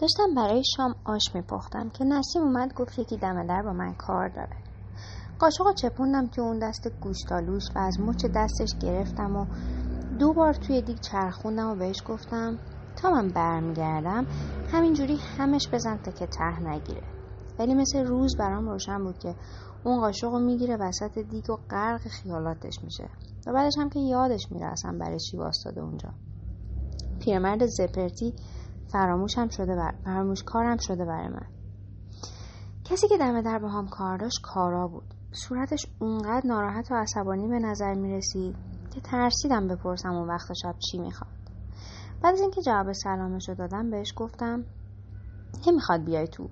داشتم برای شام آش میپختم که نسیم اومد گفت یکی دم در با من کار داره. قاشق چپوندم تو اون دست گوشتالوش و از مچ دستش گرفتم و دو بار توی دیگ چرخوندم و بهش گفتم تا من برمیگردم همینجوری همش بزن تا که ته نگیره. ولی مثل روز برام روشن بود که اون قاشق رو می‌گیره وسط دیگ و غرق خیالاتش میشه. و بعدش هم که یادش میره اصلا برای چی واستاده اونجا. پیرمرد زپرتی فراموشم شده بر... فراموش کارم شده برای من. کسی که دم در با هم کار داشت کارا بود. صورتش اونقدر ناراحت و عصبانی به نظر می رسید که ترسیدم بپرسم اون وقت شب چی می‌خواد بعد از اینکه جواب سلامش رو دادم بهش گفتم نمی‌خواد بیای تو.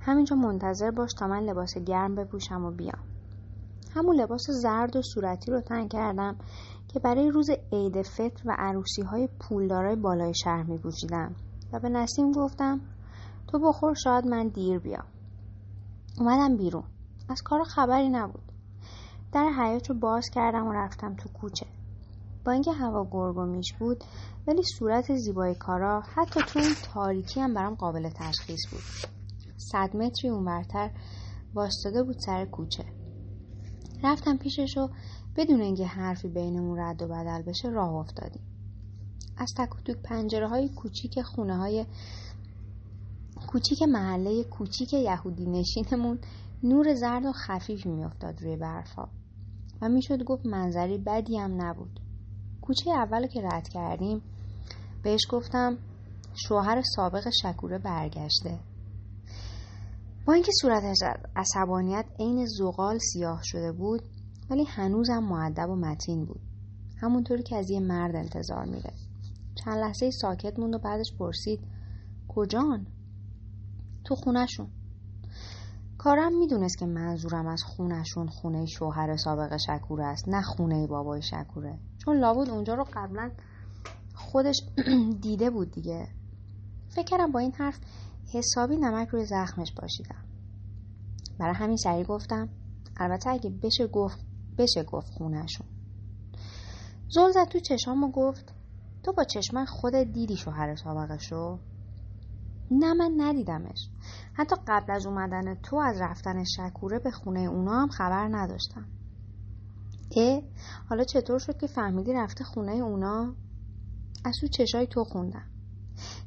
همینجا منتظر باش تا من لباس گرم بپوشم و بیام. همون لباس زرد و صورتی رو تن کردم که برای روز عید فطر و عروسی های پولدارای بالای شهر می پوشیدم و به نسیم گفتم تو بخور شاید من دیر بیام. اومدم بیرون. از کار خبری نبود. در حیات رو باز کردم و رفتم تو کوچه. با اینکه هوا گرگ و میش بود ولی صورت زیبای کارا حتی تو این تاریکی هم برام قابل تشخیص بود. صد متری اونورتر واستاده بود سر کوچه. رفتم پیشش و بدون اینکه حرفی بینمون رد و بدل بشه راه افتادیم. از تک و پنجره های کوچیک خونه های کوچیک محله کوچیک یهودی نشینمون نور زرد و خفیفی میافتاد روی برفا و می‌شد گفت منظری بدی هم نبود. کوچه اول که رد کردیم بهش گفتم شوهر سابق شکوره برگشته. با اینکه صورتش عصبانیت عین زغال سیاه شده بود ولی هنوزم معدب و متین بود. همونطوری که از یه مرد انتظار میره چند لحظه ساکت موند و بعدش پرسید. کجان؟ تو خونشون کارم می‌دونست که منظورم از خونشون خونه شوهر سابق شکوره است نه خونه بابای شکوره. چون لابود اونجا رو قبلا خودش دیده بود دیگه. فکر کردم با این حرف حسابی نمک روی زخمش باشیدم برای همین سریع گفتم البته اگه بشه گفت بشه گفت خونشون زل زد تو چشام و گفت تو با چشمن خودت دیدی شوهر سابقشو نه من ندیدمش. حتی قبل از اومدن تو از رفتن شکوره به خونه اونا هم خبر نداشتم. اه حالا چطور شد که فهمیدی رفته خونه اونا؟ از تو چشای تو خوندم.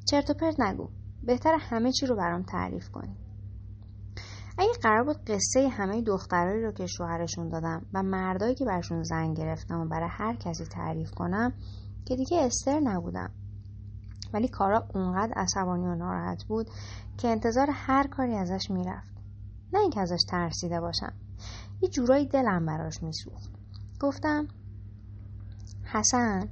چرت و پرت نگو بهتر همه چی رو برام تعریف کنی. اگه قرار بود قصه همه دخترایی رو که شوهرشون دادم و مردایی که برشون زن گرفتم و برای هر کسی تعریف کنم که دیگه استر نبودم. ولی کارا اونقدر عصبانی و ناراحت بود که انتظار هر کاری ازش می‌رفت. نه اینکه ازش ترسیده باشم. یه جورایی دلم براش میسوخت. گفتم حسن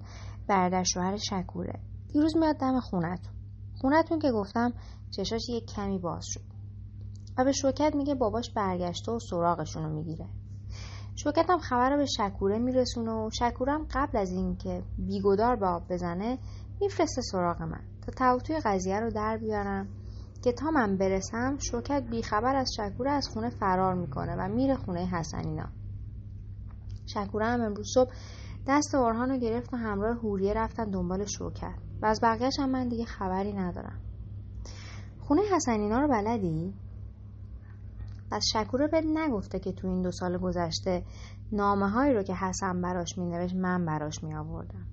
برادر شوهر شکوره. دیروز میاد دم خونتون. خونتون که گفتم چشاش یه کمی باز شد. و به شوکت میگه باباش برگشته و سراغشونو می‌گیره. شوکت هم خبر رو به شکوره میرسونه و شکوره هم قبل از اینکه بیگدار به آب بزنه میفرسته سراغ من تا توتوی قضیه رو در بیارم که تا من برسم شوکت بیخبر از شکوره از خونه فرار می‌کنه و میره خونه حسنینا شکوره هم امروز صبح دست اورهان رو گرفت و همراه هوریه رفتن دنبال شوکت و از بقیهش هم من دیگه خبری ندارم خونه حسنینا رو بلدی؟ پس شکوره به نگفته که تو این دو سال گذشته نامه هایی رو که حسن براش می نوشت من براش می آوردم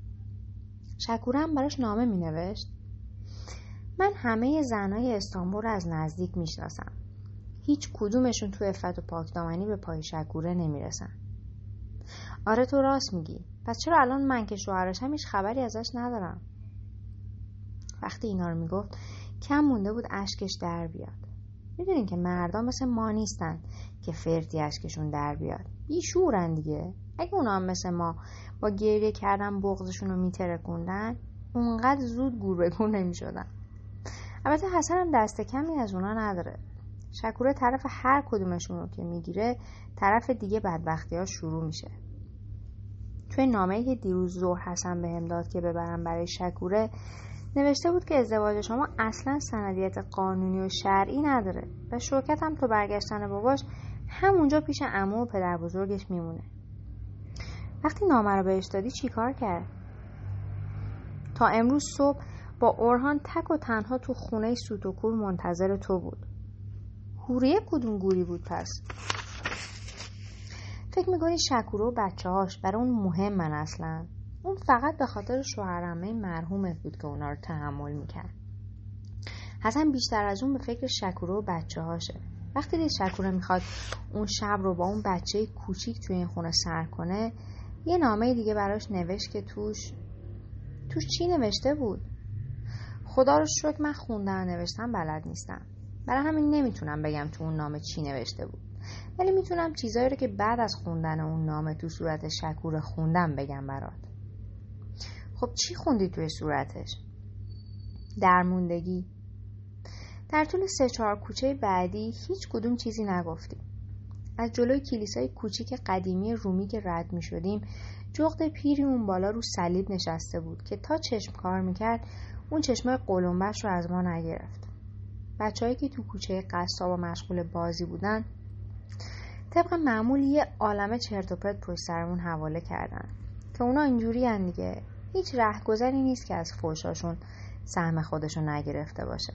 شکوره براش نامه می نوشت من همه زنهای استانبول از نزدیک می شناسم هیچ کدومشون تو افت و پاکدامنی به پای شکوره نمی رسن. آره تو راست میگی. پس چرا الان من که شوهرش هیچ خبری ازش ندارم؟ وقتی اینا رو می‌گفت کم مونده بود اشکش در بیاد. می‌دونین که مردا مثل ما نیستن که فرتی اشکشون در بیاد. بیشورن دیگه. اگه اونا هم مثل ما با گریه کردن بغزشون رو میترکوندن اونقدر زود گور به گور نمی‌شدن. البته حسن هم دست کمی از اونا نداره. شکوره طرف هر کدومشون رو که می‌گیره طرف دیگه بدبختی ها شروع میشه. توی نامه که دیروز زور حسن بهم داد که ببرم برای شکوره نوشته بود که ازدواج شما اصلا سندیت قانونی و شرعی نداره و شوکت هم تو برگشتن باباش همونجا پیش عمو و پدر بزرگش میمونه. وقتی نامه رو بهش دادی چی کار کرد؟ تا امروز صبح با اورهان تک و تنها تو خونه سوتوکور منتظر تو بود. هوریه کدوم گوری بود پس؟ فکر می‌کنی شکورو و بچه هاش برای اون مهم من اصلا؟ اون فقط به خاطر شوهرمه مرحومت بود که اونا رو تحمل می‌کرد. حسن بیشتر از اون به فکر شکورو و بچه هاشه وقتی دید شکوره می‌خواد اون شب رو با اون بچه کوچیک توی این خونه سر کنه یه نامه دیگه براش نوشت که توش توش چی نوشته بود؟ خدا رو شکر من خوندن نوشتم بلد نیستم. برای همین نمی‌تونم بگم تو اون نامه چی نوشته بود. ولی می‌تونم چیزایی رو که بعد از خوندن اون نامه تو صورت شکور خوندم بگم برات. خب چی خوندی توی صورتش؟ درموندگی. در طول سه چهار کوچه بعدی هیچ کدوم چیزی نگفتیم از جلوی کلیسای کوچیک قدیمی رومی که رد می شدیم جغد پیری اون بالا رو صلیب نشسته بود که تا چشم کار می‌کرد اون چشمای قلمبش رو از ما نگرفت. بچههایی که تو کوچه قصاب و مشغول بازی بودن طبق معمول یه عالمه چرت و پرت پشت سرمون حواله کردن. که اونا اینجوری دیگه. هیچ رهگذری نیست که از فوشاشون سهم خودشو نگرفته باشه.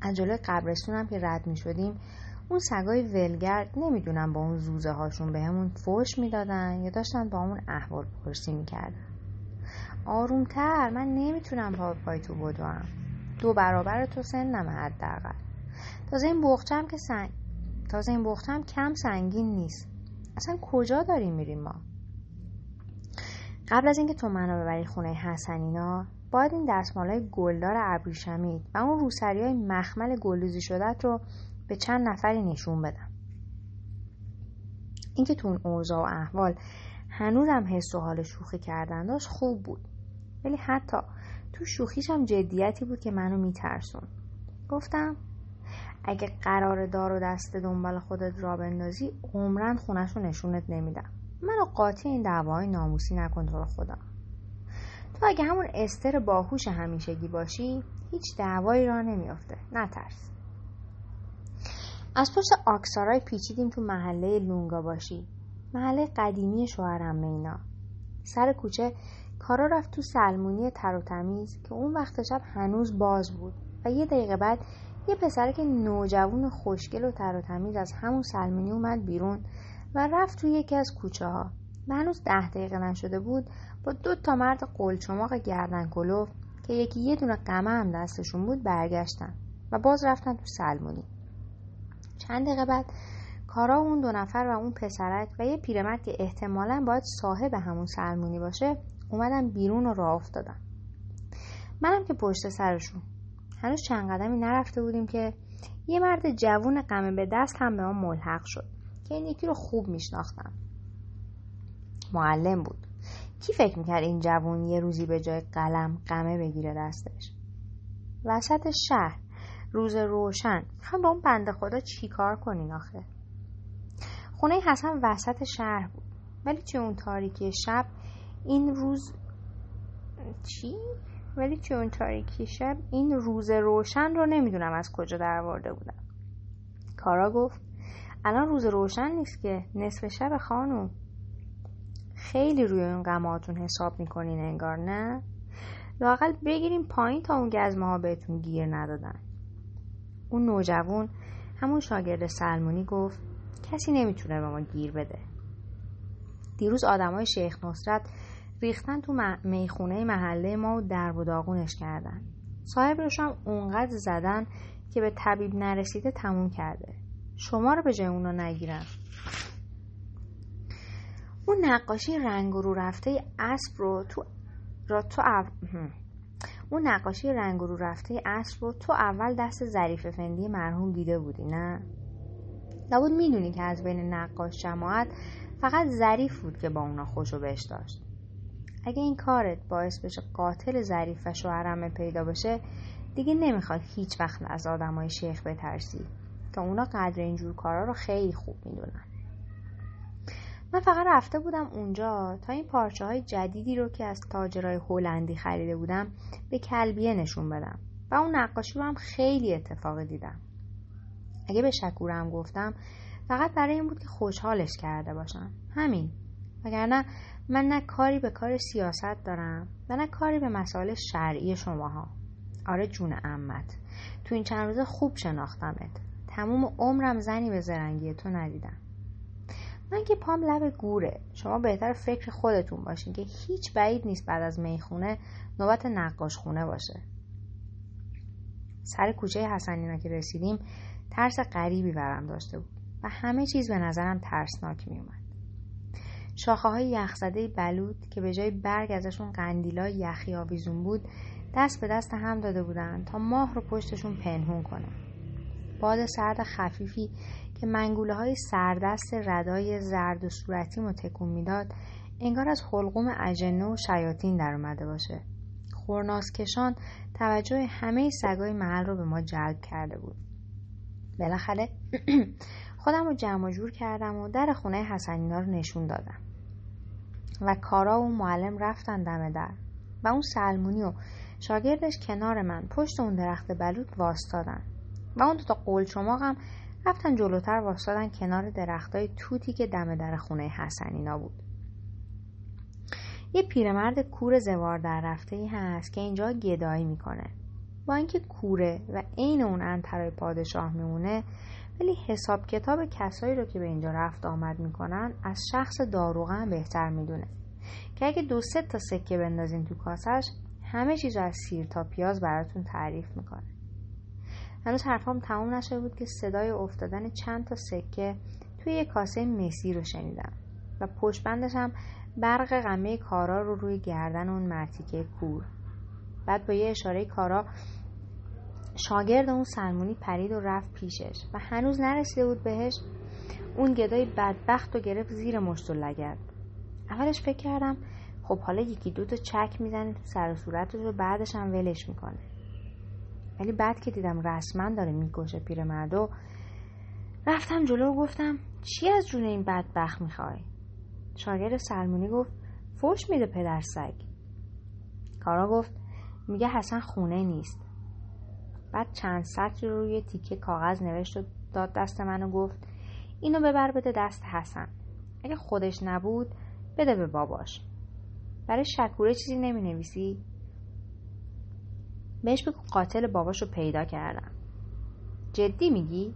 از جلوی قبرستون هم که رد می شدیم اون سگای ولگرد نمی‌دونم با اون زوزه هاشون به فوش می‌دادن یا داشتن با اون احوال پرسی می‌کردن. آرومتر من نمی‌تونم پا پای تو بدوم. دو برابر تو سنم حداقل. تازه این بخچم که سنگ تازه این بختم کم سنگین نیست. اصلا کجا داریم میریم ما؟ قبل از اینکه تو منو ببری خونه حسنینا باید این دستمالای گلدار ابریشمید و اون روسری های مخمل گلوزی شدت رو به چند نفری نشون بدم. اینکه تو اون اوضاع و احوال هنوزم حس و حال شوخی کردن داشت خوب بود. ولی حتی تو شوخیش هم جدیتی بود که منو میترسون. گفتم اگه قرار دار و دست دنبال خودت را بندازی عمرن خونش رو نشونت نمیدم. منو قاطی این دعوای ناموسی نکن تو خدا. تو اگه همون استر باهوش همیشگی باشی هیچ دعوایی را نمیافته. نترس. از پشت آکسارای پیچیدیم تو محله لونگا باشی. محله قدیمی شوهرم مینا. سر کوچه کارا رفت تو سلمونی تر و تمیز که اون وقت شب هنوز باز بود و یه دقیقه بعد یه پسر که نوجوون خوشگل و تر و تمیز از همون سلمونی اومد بیرون. و رفت تو یکی از کوچه ها هنوز ده دقیقه نشده بود با دو تا مرد قلچماق گردن کلوف که یکی یه دونه قمه هم دستشون بود برگشتن و باز رفتن تو سلمونی. چند دقیقه بعد کارا اون دو نفر و اون پسرک و یه پیرمرد که احتمالا باید صاحب همون سلمونی باشه اومدن بیرون و راه افتادن. منم که پشت سرشون. هنوز چند قدمی نرفته بودیم که یه مرد جوون قمه به دست هم به ما ملحق شد. که این یکی رو خوب میشناختم. معلم بود. کی فکر می‌کرد این جوون یه روزی به جای قلم قمه بگیره دستش؟ وسط شهر. روز روشن. می‌خوام با اون بنده خدا چی کار کنین آخه؟ خونه حسن وسط شهر بود. ولی چه اون تاریکی شب این روز چی؟ ولی چه اون تاریکی شب این روز روشن رو نمی‌دونم از کجا درورده بودم. کارا گفت الان روز روشن نیست که نصف شب خانم خیلی روی اون قماتون حساب می‌کنین انگار نه؟ لاقل بگیریم پایین تا اون گزمه ها بهتون گیر ندادن. اون نوجوون همون شاگرد سلمونی گفت کسی نمی‌تونه به ما گیر بده. دیروز آدمای شیخ نصرت ریختن تو می‌خونه محله ما و درب و داغونش کردن. صاحب هم اونقدر زدن که به طبیب نرسیده تموم کرده. شما رو به جای اونا نگیرن اون نقاشی رنگ رو رفته اسب رو تو را تو اون نقاشی رنگ رو رفته اسب رو تو اول دست ظریف فندی مرحوم دیده بودی نه؟ لابد می‌دونی که از بین نقاش جماعت فقط ظریف بود که با اونا خوشو بش داشت. اگه این کارت باعث بشه قاتل ظریف و شوهرمه پیدا بشه دیگه نمی‌خواد هیچ وقت از آدمای شیخ بترسی. که اونا قدر اینجور کارا رو خیلی خوب می‌دونن. من فقط رفته بودم اونجا تا این پارچه های جدیدی رو که از تاجرای هلندی خریده بودم به کلبیه نشون بدم و اون نقاشی رو هم خیلی اتفاقی دیدم. اگه به شکورم گفتم فقط برای این بود که خوشحالش کرده باشم. همین. وگرنه من نه کاری به کار سیاست دارم و نه کاری به مسائل شرعی شماها. آره جون امت تو این چند روزه خوب شناختمت. تموم عمرم زنی به زرنگی تو ندیدم من که پام لب گوره شما بهتر فکر خودتون باشین که هیچ بعید نیست بعد از می‌خونه نوبت نقاش خونه باشه سر کوچه حسنینا که رسیدیم ترس غریبی برم داشته بود و همه چیز به نظرم ترسناک می اومد. شاخه های یخزده بلود که به جای برگ ازشون قندیلا یخی آویزون بود دست به دست هم داده بودن تا ماه رو پشتشون پنهون کنه. باد سرد خفیفی که منگوله های سردست ردای زرد و صورتی متکون می‌داد انگار از حلقوم اجنه و شیاطین در اومده باشه. خورناسکشان توجه همه سگای محل رو به ما جلب کرده بود. بالاخره خودم رو جمع جور کردم و در خونه حسنینا رو نشون دادم و کارا و معلم رفتن دم در و اون سلمونی و شاگردش کنار من پشت اون درخت بلود واستادن و اون دوتا قول چماقم رفتن جلوتر واستادن کنار درختای توتی که دم در خونه حسنینا بود. یه پیرمرد کور زوار در رفته ای هست که اینجا گدایی می‌کنه. با اینکه کوره و عین اون انترای پادشاه میمونه ولی حساب کتاب کسایی رو که به اینجا رفت آمد می‌کنن از شخص داروغن بهتر می‌دونه. که اگه دو سه تا سکه بندازین تو کاسش همه چیز از سیر تا پیاز براتون تعریف می‌کنه. هنوز حرفام تموم نشده بود که صدای افتادن چند تا سکه توی یه کاسه مسی رو شنیدم و پشت بندش هم برق غمه کارا رو روی گردن اون مرتیکه کور. بعد با یه اشاره کارا شاگرد اون سلمونی پرید و رفت پیشش و هنوز نرسیده بود بهش اون گدای بدبخت و گرفت زیر مشت و لگد. اولش فکر کردم خب حالا یکی دو تا چک می‌زنه تو سر و صورتش و بعدش هم ولش می‌کنه. ولی بعد که دیدم رسما داره می‌کشه پیرمردو رفتم جلو و گفتم چی از جون این بدبخت می‌خوای؟ شاگرد سلمونی گفت فوش میده پدر سگ. کارا گفت میگه حسن خونه نیست. بعد چند سطر روی تیکه کاغذ نوشت و داد دست من و گفت اینو ببر بده دست حسن. اگه خودش نبود بده به باباش. برای شکوره چیزی نمی نویسی؟ بهش بگو قاتل باباش رو پیدا کردم. جدی میگی؟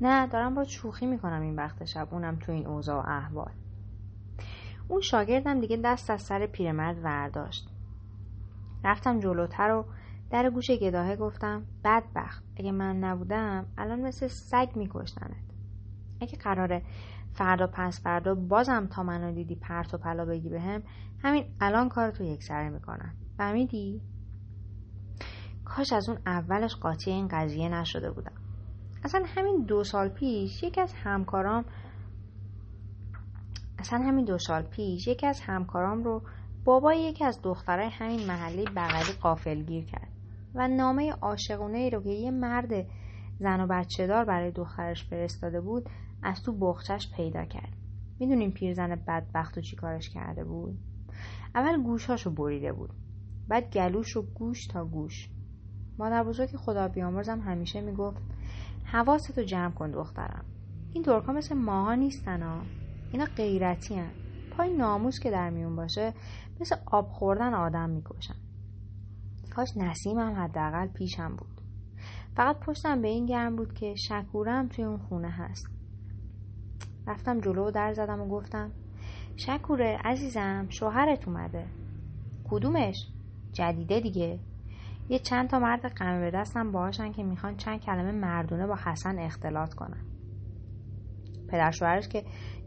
نه دارم با شوخی می‌کنم این وقت شب اونم تو این اوضاع و احوال. اون شاگردم دیگه دست از سر پیرمرد ورداشت. رفتم جلوتر و در گوش گداهه گفتم بدبخت اگه من نبودم الان مثل سگ میکشتنت. اگه قراره فردا پس فردا بازم تا منو دیدی پرت و پلا بگی بهم همین الان کارتو یک سره می‌کنم. فهمیدی؟ کاش از اون اولش قاطی این قضیه نشده بودم. اصلا همین دو سال پیش یکی از همکارام اصلا همین دو سال پیش یکی از همکارام رو بابای یکی از دخترای همین محله بغلی قافلگیر کرد و نامه عاشقونه ای رو که یه مرد زن و بچه دار برای دخترش فرستاده بود از تو بخچش پیدا کرد. می‌دونیم پیرزن بدبخت و چی کارش کرده بود؟ اول گوشاشو بریده بود بعد گلوش رو گوش تا گوش. مادر بزرگ خدا بیامرزم همیشه می‌گفت حواستو جمع کن دخترم. این ترکا مثل ماها نیستن ها. اینا غیرتی هن. پای ناموس که در میون باشه مثل آب خوردن آدم می‌کشن. کاش نسیمم حداقل پیشم بود. فقط پشتم به این گرم بود که شکورم توی اون خونه هست. رفتم جلو و در زدم و گفتم شکوره عزیزم شوهرت اومده. کدومش؟ جدیده دیگه. یه چند تا مرد قمه به دستم باهاشن که می‌خوان چند کلمه مردونه با حسن اختلاط کنن. پدر شوهرش که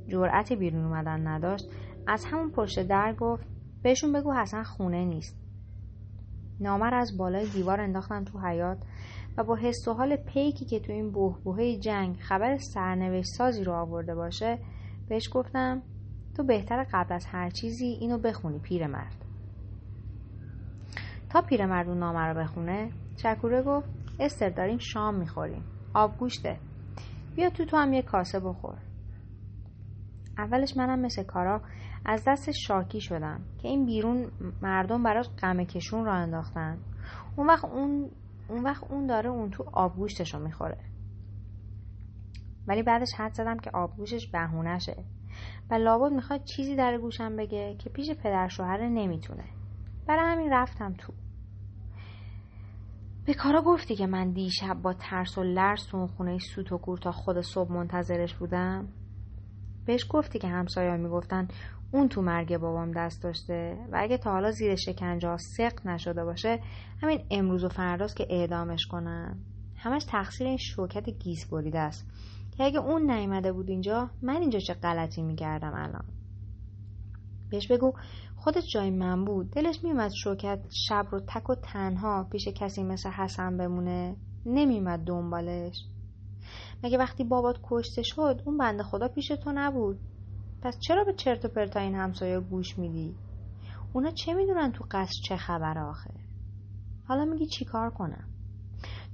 جرأت بیرون اومدن نداشت از همون پشت در گفت بهشون بگو حسن خونه نیست. نامر از بالای دیوار انداختن تو حیات و با حس و حال پیکی که تو این بهبوهه جنگ خبر سرنوشت سازی رو آورده باشه بهش گفتم تو بهتر قبل از هر چیزی اینو بخونی پیرمرد تا پیرمرد اون نامه رو بخونه چکوره گفت استر داریم شام می‌خوریم. آب گوشته. بیا تو تو هم یه کاسه بخور. اولش منم مثل کارا از دست شاکی شدم که این بیرون مردم براش غم کشون را انداختن. اون وقت اون اون وقت اون داره اون تو آبگوشتشو می‌خوره. ولی بعدش حد زدم که آبگوشش بهونشه و لابد می‌خواد چیزی در گوشم بگه که پیش پدر شوهر نمی‌تونه. برای همین رفتم تو. به کارا گفتی که من دیشب با ترس و لرز تو خونه سوت و کور تا خود صبح منتظرش بودم. بهش گفتی که همسایه می‌گفتن اون تو مرگ بابام دست داشته و اگه تا حالا زیر شکنجه سقط نشده باشه همین امروز و فرداست که اعدامش کنن. همش تقصیر این شوکت گیس بریده است. که اگه اون نیامده بود اینجا من اینجا چه غلطی می‌کردم الان؟ بهش بگو خودت جای من بود. دلش میومد شوکت شب رو تک و تنها پیش کسی مثل حسن بمونه. نمیومد دنبالش. مگه وقتی بابات کشته شد اون بنده خدا پیش تو نبود؟ پس چرا به چرت و پرتا این همسایه گوش میدی؟ اونا چه می‌دونن تو قصر چه خبر آخه؟ حالا میگی چیکار کنم؟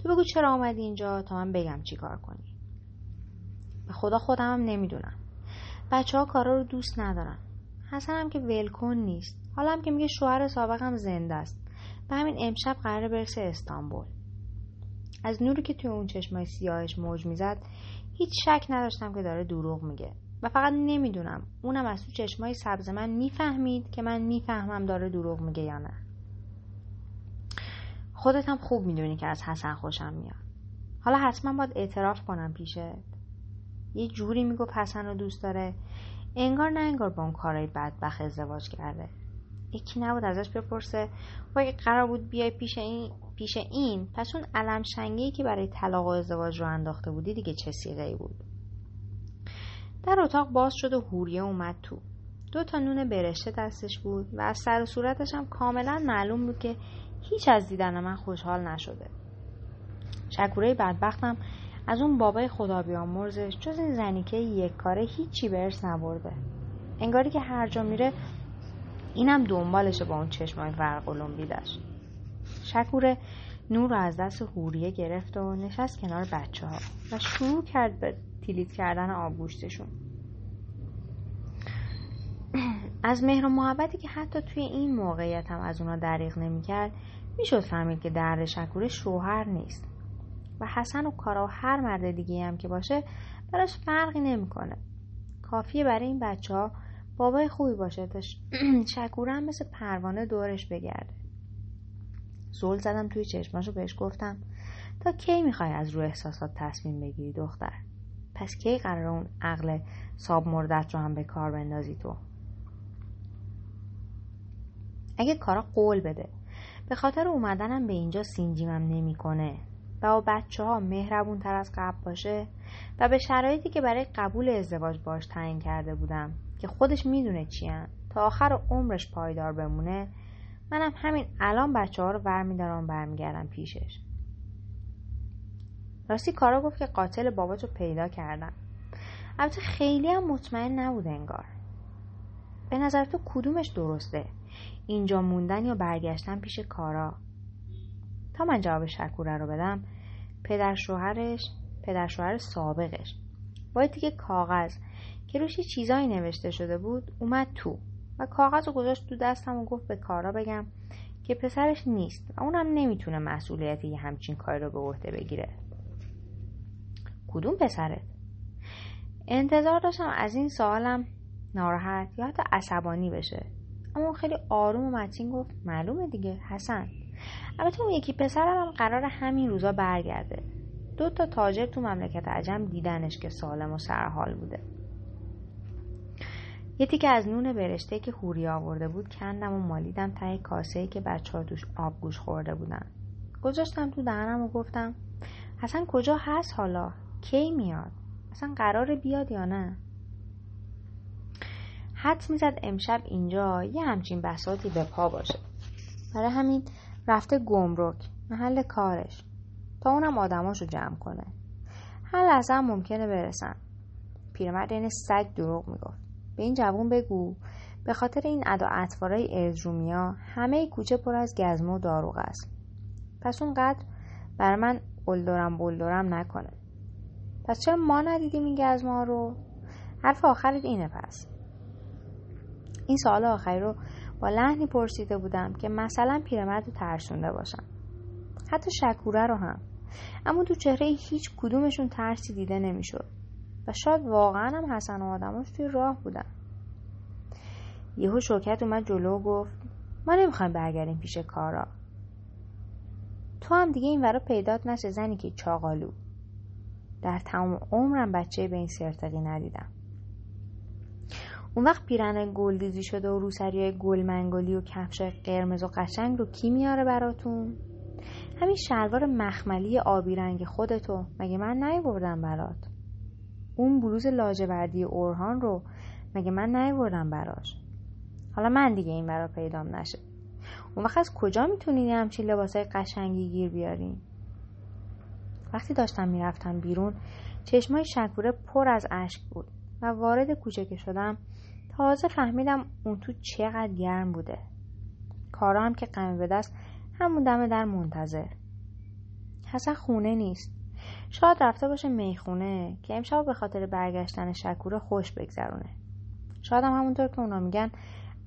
تو بگو چرا آمدی اینجا تا من بگم چیکار کنی. به خدا خودم هم نمی‌دونم. بچه ها کارا رو دوست ندارن. حسن هم که ولکن نیست. حالا هم که میگه شوهر سابقم زنده است. به همین امشب قرار برسه استانبول. از نوری که توی اون چشمای سیاهش موج می‌زد هیچ شک نداشتم که داره دروغ میگه. و فقط نمی‌دونم اونم از تو چشمای سبز من می‌فهمید که من می‌فهمم داره دروغ میگه یا نه. خودت هم خوب می‌دونی که از حسن خوشم میاد. حالا حتما باید اعتراف کنم پیشت. یه جوری می‌گفت حسن رو دوست داره. انگار نه انگار با اون کارای بدبخ ازدواج کرده. یکی نبود ازش بپرسه و قرار بود بیای پیش این پیش این؟ پس اون علم شنگی که برای طلاق و ازدواج رو انداخته بودی دیگه چه سیغه ای بود؟ در اتاق باز شد و هوریه اومد تو. دو تا نون برشته دستش بود و از سر و صورتش هم کاملا معلوم بود که هیچ از دیدن من خوشحال نشده. شکوره بدبختم از اون بابای خدا بیامرزش جز این زنیکه یک کاره هیچی به ارث نبرده. انگاری که هر جا میره اینم دنبالشه با اون چشمای ورق بیدش شکوره نور رو از دست هوریه گرفت و نشست کنار بچه ها و شروع کرد به تیلیت کردن آبگوشتشون. از مهر و محبتی که حتی توی این موقعیت هم از اونا دریغ نمی‌کرد می‌شد فهمید که درد شکوره شوهر نیست. و حسن و کارا و هر مرد دیگه هم که باشه براش فرقی نمی‌کنه. کافیه برای این بچه ها بابای خوبی باشه. تا شکوره هم مثل پروانه دورش بگرده. زول زدم توی چشماشو بهش گفتم تا کی می‌خوای از روی احساسات تصمیم بگیری دختر؟ پس کی قرار اون عقل ساب مردت رو هم به کار بندازی تو؟ اگه کارا قول بده. به خاطر اومدنم به اینجا سینجیمم نمی‌کنه. و با بچه ها مهربون تر از قبل باشه و به شرایطی که برای قبول ازدواج باش تعیین کرده بودم که خودش می‌دونه چی تا آخر عمرش پایدار بمونه منم همین الان بچه ها رو برمیدارم برمیگردم پیشش. راستی کارا گفت که قاتل بابات رو پیدا کردم. البته خیلی هم مطمئن نبود انگار. به نظر تو کدومش درسته؟ اینجا موندن یا برگشتن پیش کارا؟ تا من جواب شکوره رو بدم پدر شوهرش پدر شوهر سابقش. با دیگه کاغذ که روش چیزایی نوشته شده بود اومد تو. و کاغذ رو گذاشت تو دستم و گفت به کارا بگم که پسرش نیست و اونم نمی‌تونه مسئولیت یه همچین کاری رو به عهده بگیره. کدوم پسرت؟ انتظار داشتم از این سوالم ناراحت یا حتی عصبانی بشه. اما خیلی آروم و متین گفت معلومه دیگه حسن. البته اون یکی پسرم هم قرار همین روزا برگرده. دو تا تاجر تو مملکت عجم دیدنش که سالم و سرحال بوده. یه تیکه از نون برشته که خوری آورده بود کندم و مالیدم ته کاسه که بچه ها توش آبگوش خورده بودن. گذاشتم تو دهنم و گفتم حسن کجا هست حالا؟ کی میاد؟ اصلا قرار بیاد یا نه؟ حد می‌زد امشب اینجا یه همچین بساتی به پا باشه. برای همین رفته گمرک محل کارش. تا اونم آدماشو جمع کنه. هر لحظه هم ممکنه برسن. پیرمرد این سگ دروغ می‌گفت. به این جوون بگو. به خاطر این ادا اطوارای ارزرومیا همه کوچه پر از گزمه و داروغ است. پس اونقدر بر من قلدرم بلدرم نکنه. پس چرا ما ندیدیم این گزمه رو؟ حرف آخرت اینه پس. این سال آخری رو با لحنی پرسیده بودم که مثلا پیرمرد رو ترسونده باشم. حتی شکوره رو هم. اما تو چهره هیچ کدومشون ترسی دیده نمی‌شد. و شاید واقعا هم حسن و آدماش توی راه بودن. یهو شوکت اومد جلو و گفت ما نمی‌خوایم برگردیم پیش کارا. تو هم دیگه این ورا پیدات نشه زنی که چاقالو. در تمام عمرم بچه به این سرتقی ندیدم. اون وقت پیرن گلدیزی شده و روسری گل منگلی و کفش قرمز و قشنگ رو کی میاره براتون؟ همین شلوار مخملی آبی رنگ خودتو مگه من نیوردم برات؟ اون بلوز لاجوردی اورهان رو مگه من نیوردم براش؟ حالا من دیگه این برا پیدام نشه اون وقت از کجا می‌تونین همچین لباسای قشنگی گیر بیارین؟ وقتی داشتم می‌رفتم بیرون چشمای شکوره پر از اشک بود و وارد کوچه که شدم تازه فهمیدم اون تو چقدر گرم بوده. کارا هم که قمه به دست همون دم در منتظر. حسن خونه نیست. شاید رفته باشه می‌خونه که امشب به خاطر برگشتن شکوره خوش بگذرونه. شاید هم همونطور که اونا میگن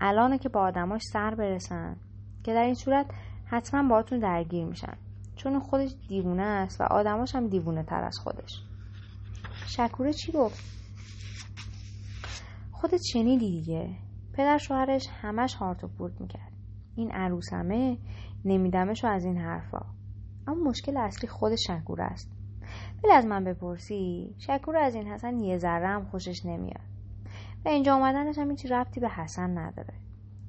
الانه که با آدماش سر برسن. که در این صورت حتما باهاتون درگیر میشن. چون خودش دیوونه است و آدماش هم دیوونه تر از خودش. شکوره چی گفت؟ خودت شنیدی دیگه. پدر شوهرش همش هارت و پورت می‌کرد. این عروسمه نمیدمشو از این حرفا. اما مشکل اصلی خود شکوره است. ولی از من بپرسی شکوره از این حسن یه ذره هم خوشش نمیاد. و اینجا آمدنش هم هیچ ربطی به حسن نداره.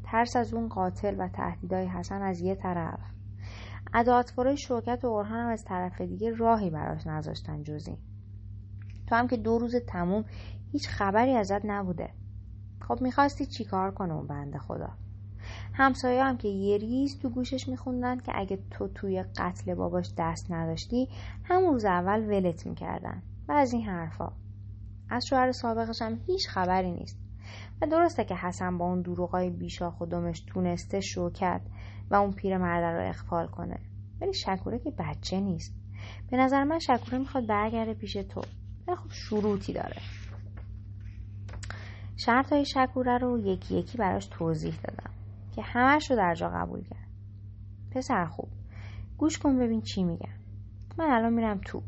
ترس از اون قاتل و تهدیدهای حسن از یه طرف. اداعتفارای شوکت و اورهان هم از طرف دیگه راهی براش نذاشتن جزی تو هم که دو روز تموم هیچ خبری ازت نبوده. خب می‌خواستی چیکار کنه اون بنده خدا؟ همسایه هم که یه ریز تو گوشش میخوندن که اگه تو توی قتل باباش دست نداشتی همون روز اول ولت می‌کردن و از این حرفا. از شوهر سابقش هم هیچ خبری نیست. و درسته که حسن با اون دروغای بیشاخ و دمش تونسته شوکت و اون پیر مرده رو اخفال کنه. ولی شکوره که بچه نیست. به نظر من شکوره می‌خواد برگرده پیش تو. ولی خب شروطی داره. شرط های شکوره رو یکی یکی براش توضیح دادم که همش رو در جا قبول کرد. پسر خوب گوش کن ببین چی میگم. من الان میرم تو.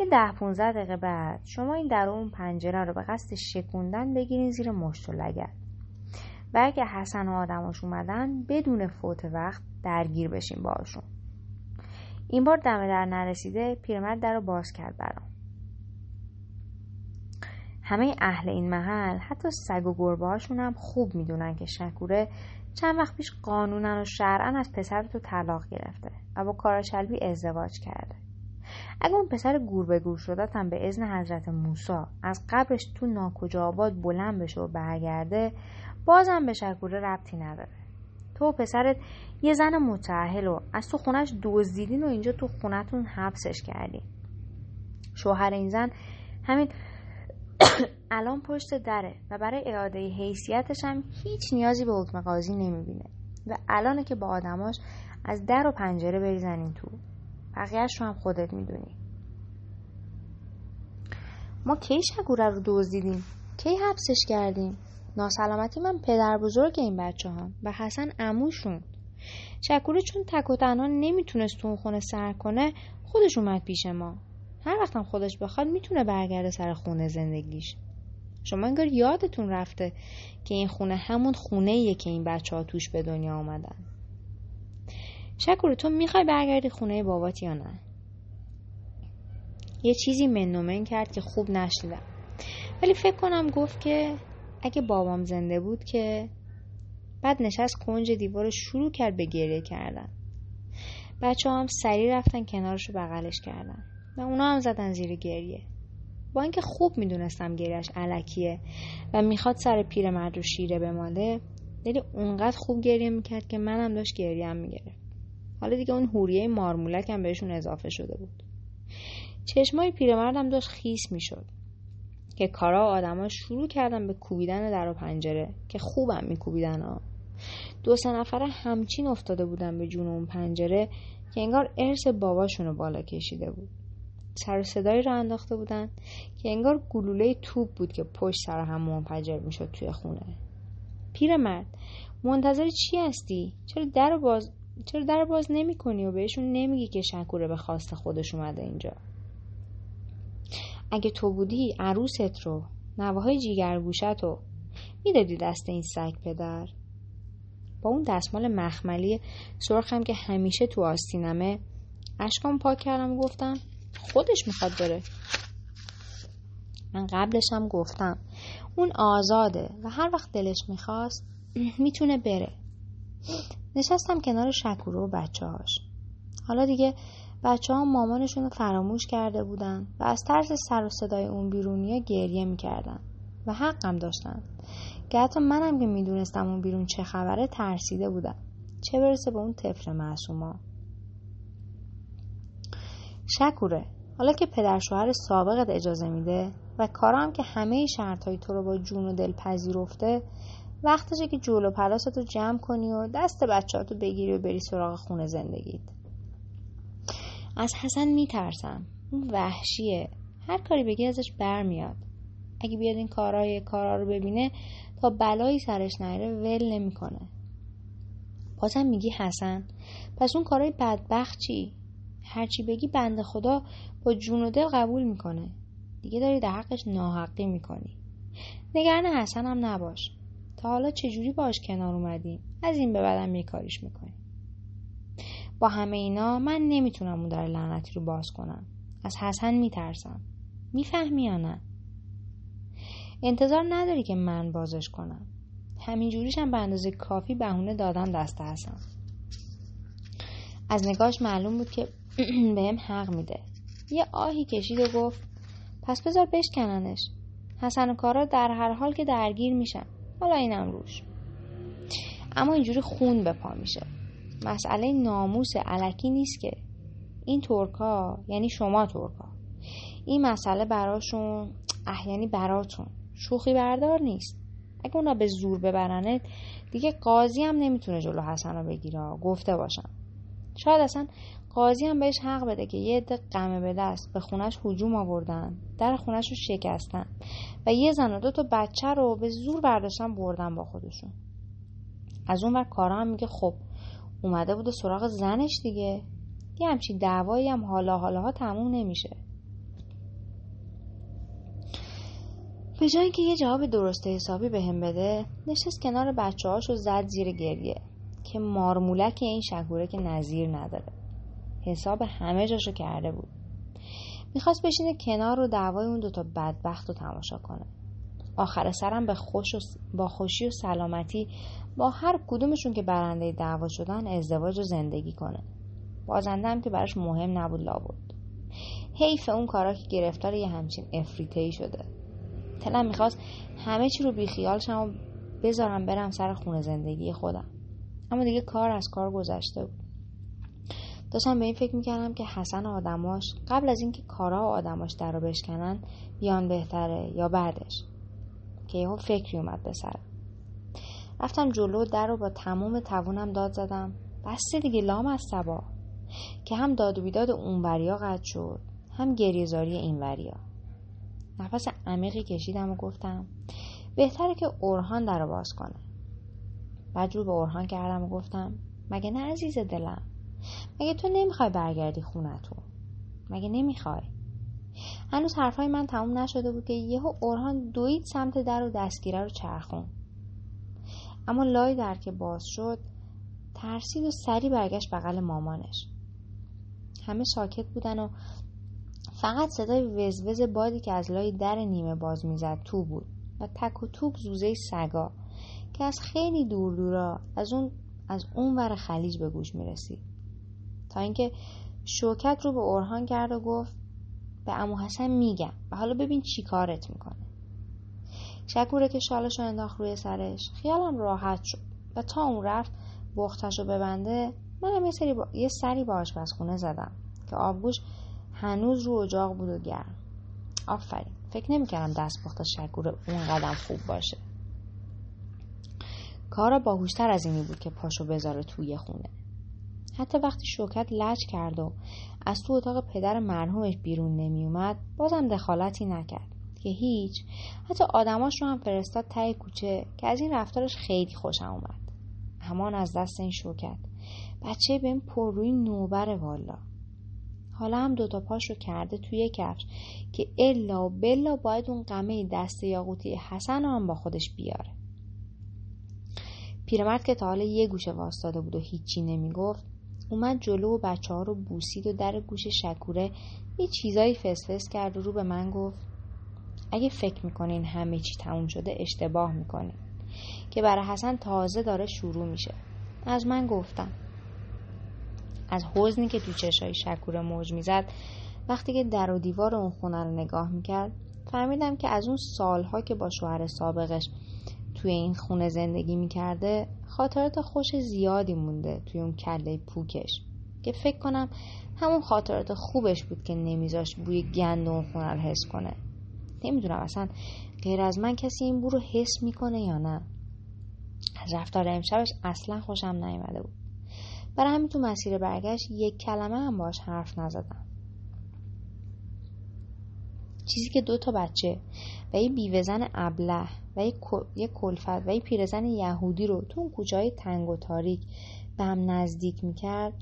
یه ده پونزده دقیقه بعد شما این در اون پنجره رو به قصد شکوندن بگیرین زیر مشت و لگت و اگه حسن و آدماش اومدن بدون فوت وقت درگیر بشین باشون این بار دمه در نرسیده پیرمرد در رو باز کرد برام. همه اهل این محل حتی سگ و گربه هاشون هم خوب می‌دونن که شکوره چند وقت پیش قانونا و شرعا از پسر تو طلاق گرفته و با کاراشلبی ازدواج کرده. اگه اون پسر گور به گور شدتم به ازن حضرت موسی. از قبرش تو ناکجا آباد بلند بشه و برگرده بازم به شکوره ربطی نداره. تو پسرت یه زن متعهل و از تو خونش دزدیدین و اینجا تو خونتون حبسش کردین. شوهر این زن همین الان پشت دره و برای اعاده حیثیتش هم هیچ نیازی به حکم قاضی نمی‌بینه. و الانه که با آدماش از در و پنجره بریزنین تو. بقیهش رو هم خودت می‌دونی. ما کی شگوره رو دزدیدیم؟ کی حبسش کردیم؟ ناسلامتی من پدر بزرگ این بچه هم و حسن اموشون شکوره چون تک و تنها نمی‌تونست تو اون خونه سر کنه خودش اومد پیش ما. هر وقتم خودش بخواد می‌تونه برگرده سر خونه زندگیش. شما انگار یادتون رفته که این خونه همون خونه ایه که این بچه ها توش به دنیا آمدن. شکر تو می‌خوای برگردی خونه بابات یا نه؟ یه چیزی منومن کرد که خوب نشیدم ولی فکر کنم گفت که اگه بابام زنده بود که بعد نشست کنج دیوار شروع کرد به گریه کردن. بچه هم سریع رفتن کنارش رو بغلش کردن. و اونا هم زدن زیر گریه. با اینکه خوب می‌دونستم گریهش علکیه و می‌خواد سر پیرمرد رو شیره بماله ولی اونقدر خوب گریه می‌کرد که منم داشت گریه هم می‌گرفت. حالا دیگه اون هوریه مارمولک هم بهشون اضافه شده بود. چشمای پیرمردم داشت خیس می‌شد که کارا و آدما شروع کردن به کوبیدن در و پنجره که خوبم میکوبیدن ها. دو سه نفره همچین افتاده بودن به جون اون پنجره که انگار ارث باباشون رو بالا کشیده بود. سر صدایی رو انداخته بودن که انگار گلوله توپ بود که پشت سر هم منفجر می‌شد توی خونه. پیرمرد منتظر چی هستی؟ چرا در باز چرا در باز نمی کنی و بهشون نمیگی که شکوره به خواست خودش اومده اینجا؟ اگه تو بودی عروست رو نواهای جیگرگوشت رو می‌دادی دست این سگ پدر؟ با اون دستمال مخملی سرخم که همیشه تو آستینمه اشکام پاک کردم و گفتم خودش می‌خواد بره. من قبلش هم گفتم اون آزاده و هر وقت دلش می‌خواست می‌تونه بره. نشستم کنار شکورو و بچه هاش حالا دیگه بچه ها مامانشون رو فراموش کرده بودن و از طرز سر و صدای اون بیرونیا گریه می‌کردن و حقم داشتن. که حتی منم که می‌دونستم اون بیرون چه خبره ترسیده بودم. چه برسه به اون طفل معصوما شکوره. حالا که پدر شوهر سابقت اجازه میده و کارم که همه شرط تو رو با جون و دل پذیرفته وقتشه که جول و پلاستو جمع کنی و دست بچهاتو بگیری و بری سراغ خونه زندگیت. از حسن میترسم. اون وحشیه. هر کاری بگی ازش برمیاد. اگه بیاد این کارهای کارا رو ببینه تا بلایی سرش نره ول نمی‌کنه. بازم میگی حسن پس اون کارهای بدبخت چی؟ هرچی بگی بنده خدا با جون و دل قبول می‌کنه. دیگه داری در حقش ناحقی می‌کنی. نگران حسن هم نباش. تا حالا چجوری باش کنار اومدیم از این به بعدم یه کاریش می‌کنیم با همه اینا من نمی‌تونم اون در لعنتی رو باز کنم. از حسن میترسم. می‌فهمی یا نه؟ انتظار نداری که من بازش کنم. همینجوریشم به اندازه کافی بهونه دادن دست حسن. از نگاهش معلوم بود که بهم حق میده. یه آهی کشید و گفت پس بذار بشکننش. حسن و کارا در هر حال که درگیر میشن. حالا اینم روش. اما اینجوری خون به پا میشه. مسئله ناموس علکی نیست که. این ترکا یعنی شما ترکا این مسئله براشون اه یعنی براتون. شوخی بردار نیست. اگه اونا به زور ببرنت دیگه قاضی هم نمی‌تونه جلو حسن رو بگیره. گفته باشم. شاید اصلا قاضی هم بهش حق بده که یه عده قمه به دست به خونش هجوم آوردن. در خونش رو شکستن. و یه زن و دو تا بچه رو به زور برداشتن بردن با خودشون. از اون ور کارا هم میگه خب اومده بوده سراغ زنش دیگه. یه همچین دعوایی هم حالا حالاها تموم نمیشه. به جایی که یه جواب درست حسابی به هم بده نشست کنار بچه هاشو زد زیر گریه که مارمولک این شکوره که نظیر نداره. حساب همه جاشو کرده بود. می‌خواست بشینه کنار و دعوای اون دوتا بدبخت رو تماشا کنه. آخر سرم به خوش و با خوشی و سلامتی با هر کدومشون که برنده دعوا شدن ازدواج و زندگی کنه. بازنده هم که براش مهم نبود لابد. حیف اون کارا که گرفتار یه همچین افریتهی شده. تلم می‌خواست همه چی رو بیخیال شم و بذارم برم سر خونه زندگی خودم. اما دیگه کار از کار گذشته بود. داشتم به این فکر می‌کردم که حسن آدماش قبل از اینکه کارها و آدماش در رو بشکنن بیان بهتره یا بعدش. که یهو فکری اومد به سرم رفتم جلو در رو با تمام توانم داد زدم. بسته دیگه لام از سبا که هم داد و بیداد اونوریا قد شد هم گریزاری این وریا نفس عمیقی کشیدم و گفتم بهتره که اورهان در رو باز کنه. بعد رو به اورهان کردم و گفتم مگه نه عزیز دلم؟ مگه تو نمی‌خوای برگردی خونتون؟ مگه نمی‌خوای؟ هنوز حرفای من تموم نشده بود که یهو اورهان دوید سمت در و دستگیره رو چرخون اما لای در که باز شد ترسید و سری برگشت بغل مامانش. همه ساکت بودن و فقط صدای وزوز بادی که از لای در نیمه باز می‌زد تو بود و تک و توک زوزه سگا که از خیلی دور دورا از اون از اون ور خلیج به گوش می‌رسید. تا اینکه شوکت رو به اورهان کرد و گفت به امو حسن میگم و حالا ببین چی کارت می‌کنه. شکوره که شالش رو انداخت روی سرش خیالم راحت شد و تا اون رفت بختش رو ببنده منم یه, سری با... یه سری با آشپزخونه زدم که آبگوش هنوز رو اجاق بود و گرم. آفرین فکر نمی‌کردم دست بخت شکور اون قدم خوب باشه. کارا باهوشتر از اینی بود که پاشو بذاره توی خونه. حتی وقتی شوکت لج کرد و از تو اتاق پدر مرحومش بیرون نمیومد بازم دخالتی نکرد. که هیچ حتی آدماش رو هم فرستاد تای کوچه که از این رفتارش خیلی خوشم اومد. همان از دست این شوکت بچه بهم پر روی نوبر والا. حالا هم دوتا پاش رو کرده توی کفش که الا و بلا باید اون قمه دست یاقوتی حسن هم با خودش بیاره. پیرمرد که تا حالا یه گوشه واستاده بود و هیچی نمی‌گفت اومد جلو و بچه ها رو بوسید و در گوش شکوره یه چیزایی فسفس کرد و رو به من گفت اگه فکر می‌کنین همه چی تموم شده اشتباه می‌کنین. که برای حسن تازه داره شروع میشه. از من گفتم. از حزنی که تو چشای شکوره موج می‌زد وقتی که در و دیوار اون خونه رو نگاه می‌کرد فهمیدم که از اون سالها که با شوهر سابقش توی این خونه زندگی می‌کرده خاطرات خوش زیادی مونده توی اون کله پوکش. که فکر کنم همون خاطرات خوبش بود که نمیذاش بوی گند اون خونه رو حس کنه. نمی‌دونم اصلا غیر از من کسی این بو رو حس می‌کنه یا نه. از رفتار امشبش اصلا خوشم نیومده بود. برای همین تو مسیر برگشت یک کلمه هم باش حرف نزدم. چیزی که دو تا بچه و یه بیوهزن ابله و یه کلفت و یه پیرزن یهودی رو تو اون کوچه های تنگ و تاریک به هم نزدیک می‌کرد.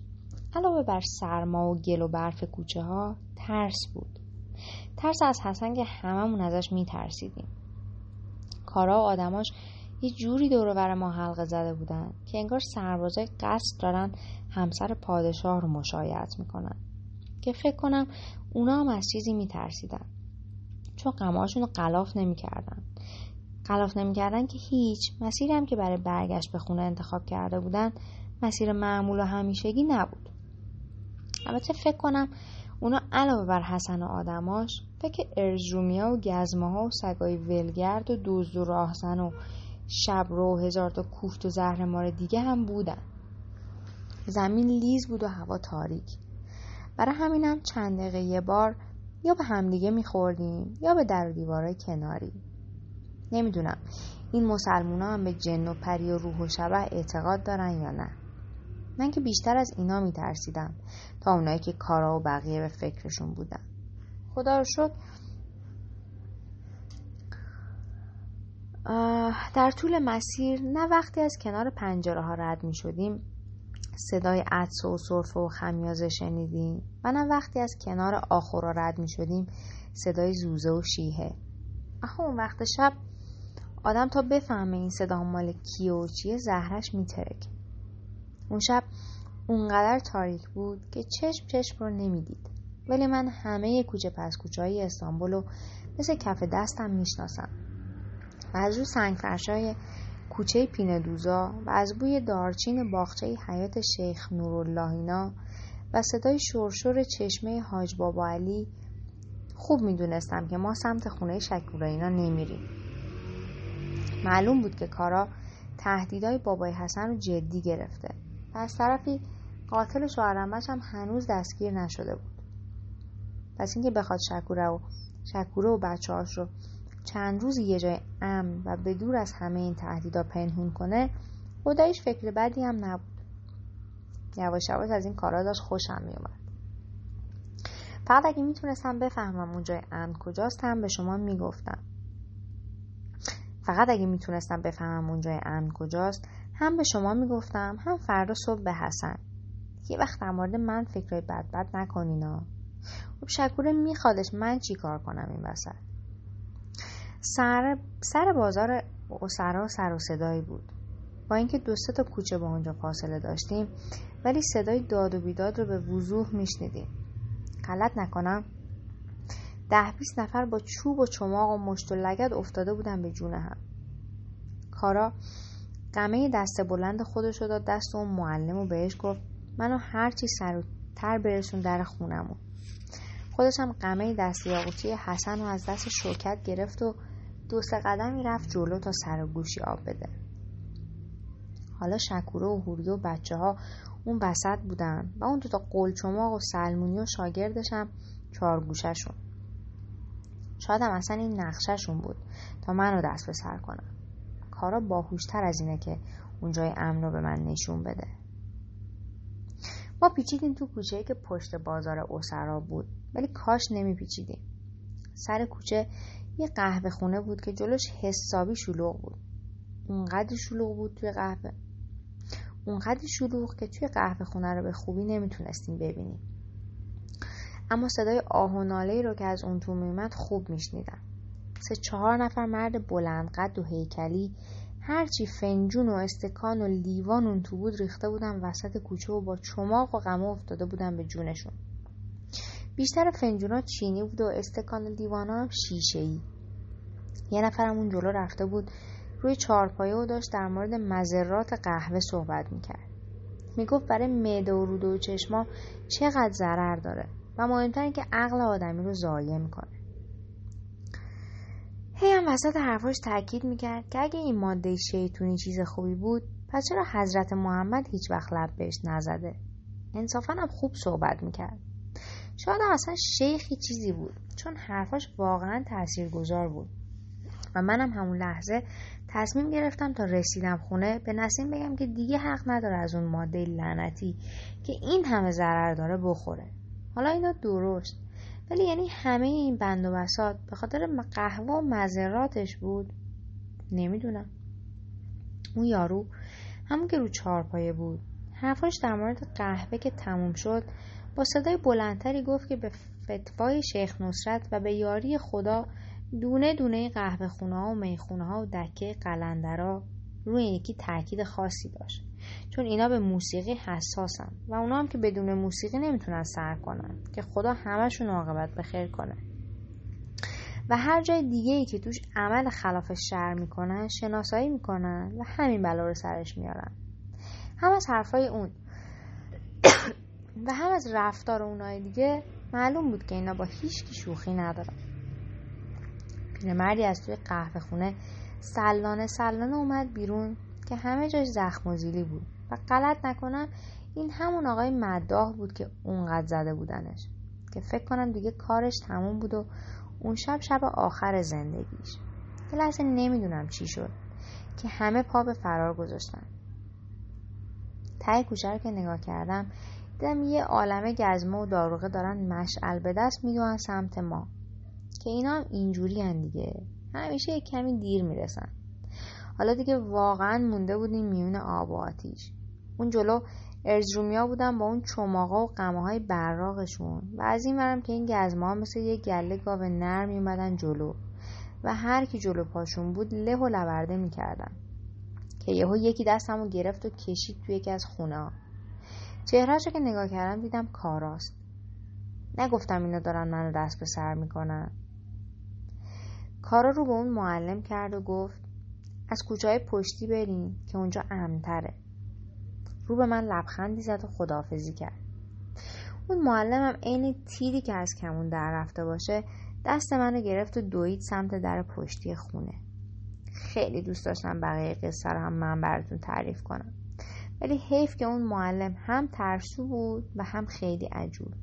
علاوه بر سرما و گل و برف کوچه ها ترس بود. ترس از حسن که هممون ازش میترسیدیم. کارا و آدماش یه جوری دور ما حلقه زده بودن که انگار سربازای قصد دارن همسر پادشاه رو مشایعت می‌کنن. که فکر کنم اونا هم از چیزی میترسیدن. چون قماشون رو قلاف نمی‌کردن. قلاف نمی‌کردن که هیچ. مسیری هم که برای برگشت به خونه انتخاب کرده بودن مسیر معمول و همیشگی نبود. البته فکر کنم اونا علاوه بر حسن و آدماش فکر ارزرومیا و گزمه ها و سگای ولگرد و دوز و راهزن و شب رو هزار تا کوفت و زهر مار دیگه هم بودن. زمین لیز بود و هوا تاریک. برای همینم چند دقیقه یه بار یا به همدیگه میخوردیم یا به در و دیوارای کناری. نمی‌دونم. این مسلمونا هم به جن و پری و روح و شبه اعتقاد دارن یا نه؟ من که بیشتر از اینا میترسیدم تا اونایی که کارا و بقیه به فکرشون بودن. خدا رو شد در طول مسیر نه وقتی از کنار پنجره ها رد می شدیم صدای عدس و صرفه و خمیازه شنیدیم. نه وقتی از کنار آخورا رد می شدیم صدای زوزه و شیهه. آخه اون وقت شب آدم تا بفهمه این صدا مال کیه و چیه زهرش میترک اون شب اونقدر تاریک بود که چشم چشم رو نمی‌دید. ولی من همه کوچه پس کوچه های استانبول رو مثل کف دستم می‌شناسم. و از رو سنگ فرشای کوچه پینه دوزا و از بوی دارچین باغچه حیات شیخ نوراللهینا و صدای شرشور چشمه حاج بابا علی خوب می‌دونستم که ما سمت خونه شکوره اینا نمیریم. معلوم بود که کارا تهدیدهای بابای حسن رو جدی گرفته و از طرفی قاتل شوهرمش هم هنوز دستگیر نشده بود. پس اینکه بخواد شکوره و شکوره و بچه هاش رو چند روز یه جای امن و به دور از همه این تهدیدا پنهون کنه خدایش فکر بدی هم نبود. یواش یواش از این کارا داشت خوشم میومد فقط اگه می‌تونستم بفهمم اون جای امن کجاست هم به شما می‌گفتم. فقط اگه می‌تونستم بفهمم اون جای امن کجاست هم به شما می‌گفتم هم فردا صبح به حسن. یه وقت در مورد من فکرهای بد بد نکنینا. خب شکوره میخوادش من چی کار کنم این وسط؟ سر, سر بازار اسرا سر و صدایی بود. با اینکه دو سه تا کوچه با اونجا فاصله داشتیم ولی صدای داد و بیداد رو به وضوح میشنیدیم. غلط نکنم. ده بیست نفر با چوب و چماق و مشت و لگد افتاده بودن به جون هم. کارا قمه دست بلند خودش رو داد دست اون معلم و بهش گفت منو هرچی سرتر برسون در خونمون. خودش هم قمه دست یاقوتی حسن رو از دست شوکت گرفت و دو سه قدمی رفت جلو تا سر و گوشی آب بده. حالا شکوره و هوری و بچه ها اون وسط بودن و اون دوتا قلچماق و سلمونی و شاگردش هم چهار گوششون شاید هم اصلا این نقششون بود تا من رو دست به سر کنم کارا باهوشتر از اینه که اونجای امن رو به من نشون بده. ما پیچیدیم تو کوچه که پشت بازار اسرا بود ولی کاش نمیپیچیدیم. سر کوچه یه قهوه خونه بود که جلوش حسابی شلوغ بود. اونقدر شلوغ بود توی قهوه. اونقدر شلوغ که توی قهوه خونه رو به خوبی نمی‌تونستیم ببینیم. اما صدای آه و ناله رو که از اون تو میومد خوب میشنیدم. سه چهار نفر مرد بلند قد و هیکلی هرچی فنجون و استکان و لیوان اون تو بود ریخته بودن وسط کوچه و با چماق و غمه افتاده بودن به جونشون. بیشتر فنجونا چینی بود و استکان هم شیشه ای یه نفرم اون جلو رفته بود روی چارپایه و داشت در مورد مذرات قهوه صحبت می‌کرد. می‌گفت برای معده و روده و چشما چقدر ضرر داره و مهمتر که عقل آدمی رو ضایع می‌کنه. هی هم وسط حرفاش تاکید می‌کرد که اگه این ماده شیطونی چیز خوبی بود پس چرا حضرت محمد هیچ وقت لب بهش نزده؟ انصافا هم خوب صحبت می‌کرد. شاید هم اصلا شیخی چیزی بود. چون حرفاش واقعا تاثیرگذار بود. و منم همون لحظه تصمیم گرفتم تا رسیدم خونه. به نسیم بگم که دیگه حق نداره از اون ماده لعنتی که این همه ضرر داره بخوره. حالا اینا درست. ولی یعنی همه این بند و بسات به خاطر قهوه و مذراتش بود. نمی‌دونم. اون یارو همون که رو چارپایه بود. حرفاش در مورد قهوه که تموم شد با صدای بلندتری گفت که به فتوای شیخ نصرت و به یاری خدا دونه دونه قهوه خونه ها و می‌خونه ها و دکه قلندرا روی یکی تاکید خاصی داشت. چون اینا به موسیقی حساسن و اونا هم که بدون موسیقی نمی‌تونن سر کنن که خدا همشون عاقبت بخیر کنه. و هر جای دیگه ای که توش عمل خلاف شر می‌کنن شناسایی می‌کنن و همین بلا رو سرش میارن. هم از حرفای اون و هم از رفتار اونای دیگه معلوم بود که اینا با هیچ شوخی ندارن. پیرمردی از توی قهوه خونه سلانه سلانه اومد بیرون که همه جاش زخم و زیلی بود. و غلط نکنم این همون آقای مداح بود که اونقدر زده بودنش. که فکر کنم دیگه کارش تموم بود و اون شب شب آخر زندگیش. یه لحظه نمی‌دونم چی شد که همه پا به فرار گذاشتن. تای کوچه رو که نگاه کردم دیدم یه عالمه گزمه و داروغه دارن مشعل به دست می‌دونن سمت ما. که اینا هم اینجوری دیگه. همیشه یک کمی دیر می‌رسن. حالا دیگه واقعا مونده بودیم میون آب و آتیش. اون جلو ارزرومیا بودن با اون چماقا و قمه های براغشون. و از این ورم که این گزمه ها مثل یه گله گاو نر میومدن جلو. و هر کی جلو پاشون بود له و لبرده می‌کردن. که یهو یکی دستمو گرفت و کشید توی یکی از خونه ها چهرهش که نگاه کردم دیدم کاراست. نگفتم اینا دارن منو دست به سر می‌کنن. کارا رو به اون معلم کرد و گفت از کوچه پشتی بریم که اونجا امنتره. رو به من لبخندی زد و خداحافظی کرد. اون معلمم عین تیری که از کمون در رفته باشه دست منو گرفت و دوید سمت در پشتی خونه. خیلی دوست داشتم بقیه قصه رو هم من براتون تعریف کنم. ولی حیف که اون معلم هم ترسو بود و هم خیلی عجول.